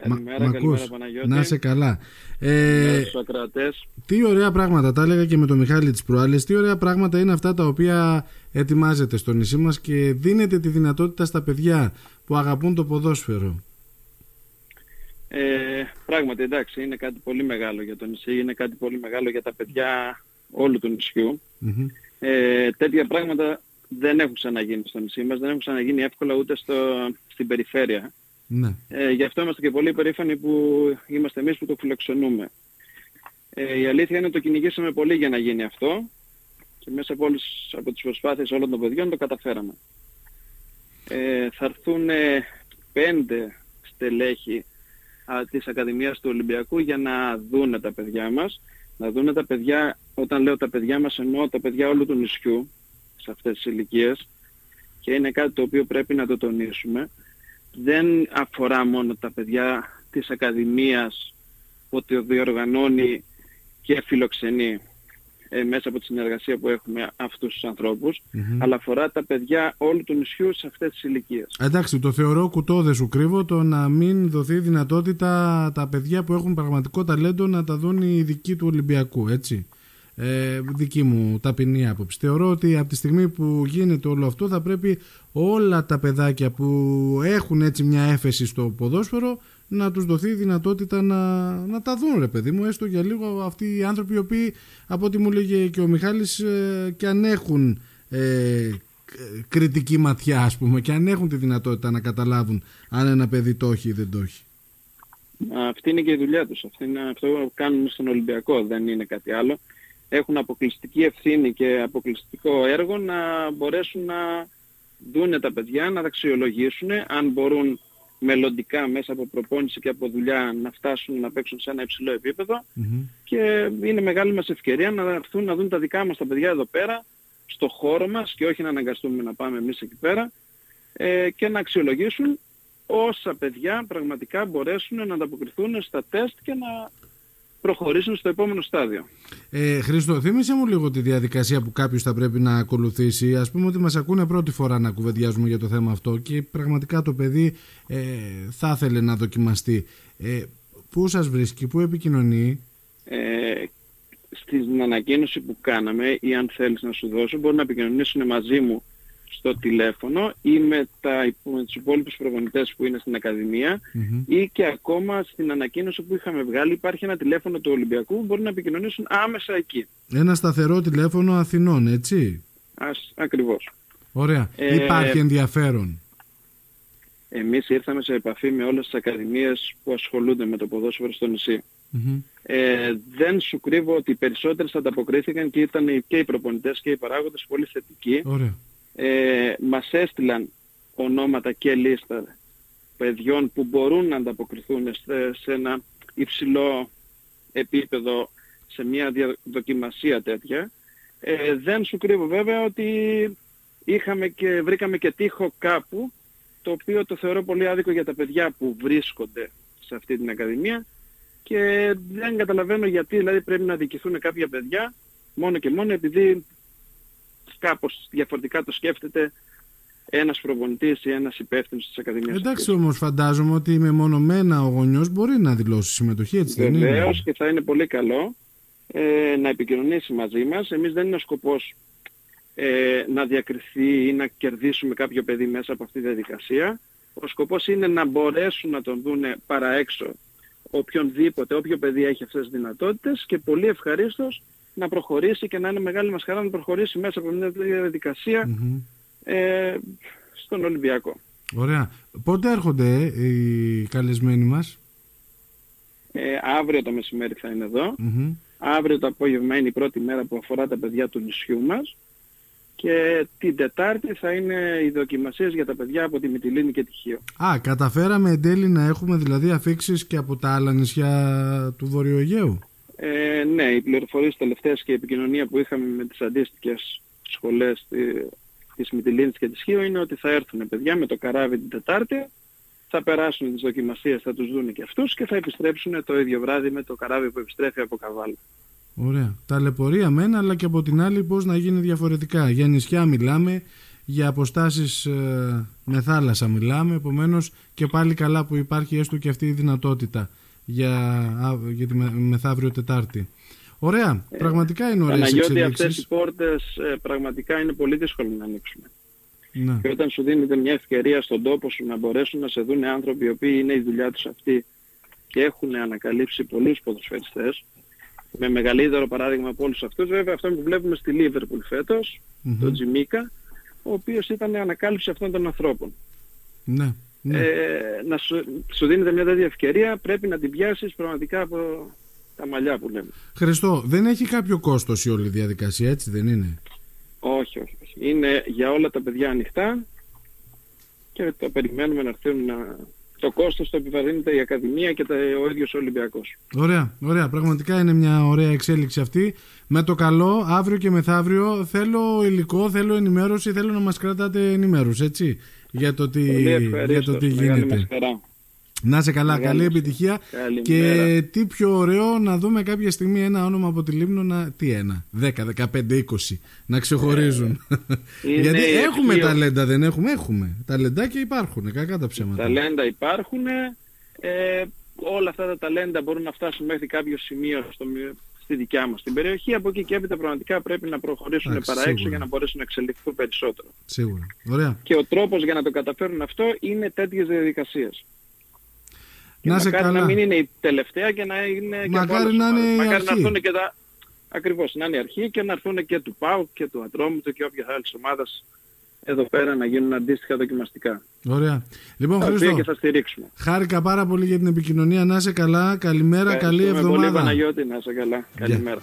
Καλημέρα, Μα, καλημέρα Παναγιώτη. Να είσαι καλά. Ε, στους τι ωραία πράγματα, τα έλεγα και με τον Μιχάλη τις προάλλες, τι ωραία πράγματα είναι αυτά τα οποία ετοιμάζετε στο νησί μας και δίνετε τη δυνατότητα στα παιδιά που αγαπούν το ποδόσφαιρο. Ε, πράγματι, εντάξει, είναι κάτι πολύ μεγάλο για το νησί, είναι κάτι πολύ μεγάλο για τα παιδιά όλου του νησιου Ε, τέτοια πράγματα δεν έχουν ξαναγίνει στο νησί μας, δεν έχουν ξαναγίνει εύκολα ούτε στο, στην περιφέρεια. Ναι. Ε, γι' αυτό είμαστε και πολύ περήφανοι που είμαστε εμείς που το φιλοξενούμε. Ε, η αλήθεια είναι ότι το κυνηγήσαμε πολύ για να γίνει αυτό και μέσα από, όλες, από τις προσπάθειες όλων των παιδιών το καταφέραμε. Ε, θα έρθουν πέντε στελέχη α, της Ακαδημίας του Ολυμπιακού για να δούνε τα παιδιά μας. Να δούνε τα παιδιά, όταν λέω τα παιδιά μας εννοώ τα παιδιά όλου του νησιού σε αυτές τις ηλικίες και είναι κάτι το οποίο πρέπει να το τονίσουμε δεν αφορά μόνο τα παιδιά της Ακαδημίας ότι διοργανώνει και φιλοξενεί ε, μέσα από τη συνεργασία που έχουμε αυτούς τους ανθρωπους αλλά αφορά τα παιδιά όλου του νησιού σε αυτές τις ηλικίες. Εντάξει, το θεωρώ κουτό δεν σου κρύβω το να μην δοθεί δυνατότητα τα παιδιά που έχουν πραγματικό ταλέντο να τα δουν οι ειδικοί του Ολυμπιακού, έτσι ε, δική μου ταπεινή άποψη. Θεωρώ ότι από τη στιγμή που γίνεται όλο αυτό θα πρέπει όλα τα παιδάκια που έχουν έτσι μια έφεση στο ποδόσφαιρο να τους δοθεί η δυνατότητα να, να τα δουν ρε παιδί μου έστω για λίγο αυτοί οι άνθρωποι οι οποίοι από ό,τι μου λέγε και ο Μιχάλης ε, και αν έχουν ε, κριτική ματιά ας πούμε και αν έχουν τη δυνατότητα να καταλάβουν αν ένα παιδί το έχει ή δεν το έχει. Αυτή είναι και η δουλειά τους. Αυτό, είναι, αυτό που κάνουν στον Ολυμπιακό, δεν είναι κάτι άλλο έχουν αποκλειστική ευθύνη και αποκλειστικό έργο να μπορέσουν να δούνε τα παιδιά, να τα αξιολογήσουν, αν μπορούν μελλοντικά μέσα από προπόνηση και από δουλειά να φτάσουν να παίξουν σε ένα υψηλό και είναι μεγάλη μας ευκαιρία να έρθουν να δουν τα δικά μας τα παιδιά εδώ πέρα στο χώρο μας και όχι να αναγκαστούμε να πάμε εμείς εκεί πέρα ε, και να αξιολογήσουν όσα παιδιά πραγματικά μπορέσουν να ανταποκριθούν στα τεστ και να προχωρήσουν στο επόμενο στάδιο. Ε, Χρήστο, θύμισε μου λίγο τη διαδικασία που κάποιος θα πρέπει να ακολουθήσει. Ας πούμε ότι μας ακούνε πρώτη φορά να κουβεντιάζουμε για το θέμα αυτό και πραγματικά το παιδί ε, θα ήθελε να δοκιμαστεί. Ε, πού σας βρίσκει, πού επικοινωνεί; Ε, στην ανακοίνωση που κάναμε ή αν θέλεις να σου δώσω μπορεί να επικοινωνήσουν μαζί μου στο τηλέφωνο ή με, τα, με τους υπόλοιπους προπονητές που είναι στην ακαδημια ή και ακόμα στην ανακοίνωση που είχαμε βγάλει υπάρχει ένα τηλέφωνο του Ολυμπιακού που μπορεί να επικοινωνήσουν άμεσα εκεί. Ένα σταθερό τηλέφωνο Αθηνών, έτσι; Ας, ακριβώς. Ωραία. Ε, υπάρχει ενδιαφέρον. Εμείς ήρθαμε σε επαφή με όλες τις ακαδημίες που ασχολούνται με το ποδόσφαιρο στο νησι Ε, δεν σου κρύβω ότι οι περισσότερες ανταποκρίθηκαν και ήταν και οι προπονητές και οι παράγοντες πολύ θετικοί. Ωραία ε, μας έστειλαν ονόματα και λίστα παιδιών που μπορούν να ανταποκριθούν σε, ένα υψηλό επίπεδο σε μια δοκιμασία τέτοια. Ε, δεν σου κρύβω βέβαια ότι είχαμε και, βρήκαμε και τείχο κάπου το οποίο το θεωρώ πολύ άδικο για τα παιδιά που βρίσκονται σε αυτή την Ακαδημία και δεν καταλαβαίνω γιατί δηλαδή πρέπει να δικηθούν κάποια παιδιά μόνο και μόνο επειδή κάπως διαφορετικά το σκέφτεται ένας προπονητής ή ένας υπεύθυνος της Ακαδημίας. Εντάξει όμως φαντάζομαι ότι με μονομένα ο γονιός μπορεί να δηλώσει συμμετοχή έτσι δεν είναι; Βεβαίως και θα είναι πολύ καλό ε, να επικοινωνήσει μαζί μας. Εμείς δεν είναι ο σκοπός ε, να διακριθεί ή να κερδίσουμε κάποιο παιδί μέσα από αυτή τη διαδικασία. Ο σκοπός είναι να μπορέσουν να τον δούνε παρά έξω οποιονδήποτε, όποιο παιδί έχει αυτές τις δυνατότητες και πολύ ευχαρίστως να προχωρήσει και να είναι μεγάλη μας χαρά να προχωρήσει μέσα από μια τέτοια ε, στον Ολυμπιακό. Ωραία. Πότε έρχονται οι καλεσμένοι μας; Ε, αύριο το μεσημέρι θα είναι Αύριο το απόγευμα είναι η πρώτη μέρα που αφορά τα παιδιά του νησιού μας. Και την Τετάρτη θα είναι οι δοκιμασίες για τα παιδιά από τη Μυτιλίνη και τη Χίο. Α, καταφέραμε εν τέλει να έχουμε δηλαδή αφήξεις και από τα άλλα νησιά του Βορειοαιγαίου. Ε, ναι, οι πληροφορίες τελευταίες και η επικοινωνία που είχαμε με τις αντίστοιχες σχολές της Μητυλίνης και της Χίου είναι ότι θα έρθουν παιδιά με το καράβι την Τετάρτη, θα περάσουν τις δοκιμασίες, θα τους δουν και αυτούς και θα επιστρέψουν το ίδιο βράδυ με το καράβι που επιστρέφει από Καβάλα. Ωραία. Ταλαιπωρία μένα, αλλά και από την άλλη πώς να γίνει διαφορετικά. Για νησιά μιλάμε, για αποστάσεις ε, με θάλασσα μιλάμε, επομένως και πάλι καλά που υπάρχει έστω και αυτή η δυνατότητα για, για τη μεθαύριο Τετάρτη. Ωραία, ε, πραγματικά είναι ωραίες εξελίξεις. αυτές οι πόρτες ε, πραγματικά είναι πολύ δύσκολο να ανοίξουμε. Ναι. Και όταν σου δίνεται μια ευκαιρία στον τόπο σου να μπορέσουν να σε δουν άνθρωποι οι οποίοι είναι η δουλειά τους αυτή και έχουν ανακαλύψει πολλούς ποδοσφαιριστές, με μεγαλύτερο παράδειγμα από όλους αυτούς, βέβαια αυτό που βλέπουμε στη Λίβερπουλ φέτος, mm-hmm. τον Τζιμίκα, ο οποίος ήταν ανακάλυψη αυτών των ανθρώπων. Ναι. ναι. Ε, να σου, σου δίνεται μια τέτοια ευκαιρία, πρέπει να την πιάσεις πραγματικά από τα μαλλιά που λέμε. Χριστό, δεν έχει κάποιο κόστος η όλη διαδικασία, έτσι δεν είναι; Όχι, όχι, όχι. Είναι για όλα τα παιδιά ανοιχτά και το περιμένουμε να έρθουν να, το κόστος το επιβαρύνεται η Ακαδημία και ο ίδιος ο Ολυμπιακός. Ωραία, ωραία. Πραγματικά είναι μια ωραία εξέλιξη αυτή. Με το καλό, αύριο και μεθαύριο θέλω υλικό, θέλω ενημέρωση, θέλω να μας κρατάτε ενημέρους, έτσι, για το τι, για το τι γίνεται. Να είσαι καλά, καλή επιτυχία. Και τι πιο ωραίο να δούμε κάποια στιγμή ένα όνομα από τη Λίμνο να. Τι ένα, 10, 15, 20 να ξεχωρίζουν. Ε, Γιατί έχουμε ταλέντα, δεν έχουμε, έχουμε. Ταλεντάκια υπάρχουν, κακά τα ψέματα. Ταλέντα υπάρχουν. Ε, όλα αυτά τα ταλέντα μπορούν να φτάσουν μέχρι κάποιο σημείο στο, στη δικιά μας την περιοχή. Από εκεί και έπειτα πραγματικά πρέπει να προχωρήσουν παραέξω για να μπορέσουν να εξελιχθούν περισσότερο. Σίγουρα. Ωραία. Και ο τρόπος για να το καταφέρουν αυτό είναι τέτοιες διαδικασίες. Να σε καλά. να μην είναι η τελευταία και να είναι μακάρι και να είναι Μακάρι να έρθουν και τα... Ακριβώς, να είναι η αρχή και να έρθουν και του ΠΑΟ και του Ατρόμητου και όποια άλλη ομάδα εδώ πέρα να γίνουν αντίστοιχα δοκιμαστικά. Ωραία. Λοιπόν, Χρήστο, και θα στηρίξουμε. χάρηκα πάρα πολύ για την επικοινωνία. Να είσαι καλά. Καλημέρα, καλή εβδομάδα. Πολύ Παναγιώτη, να είσαι καλά. Καλημέρα.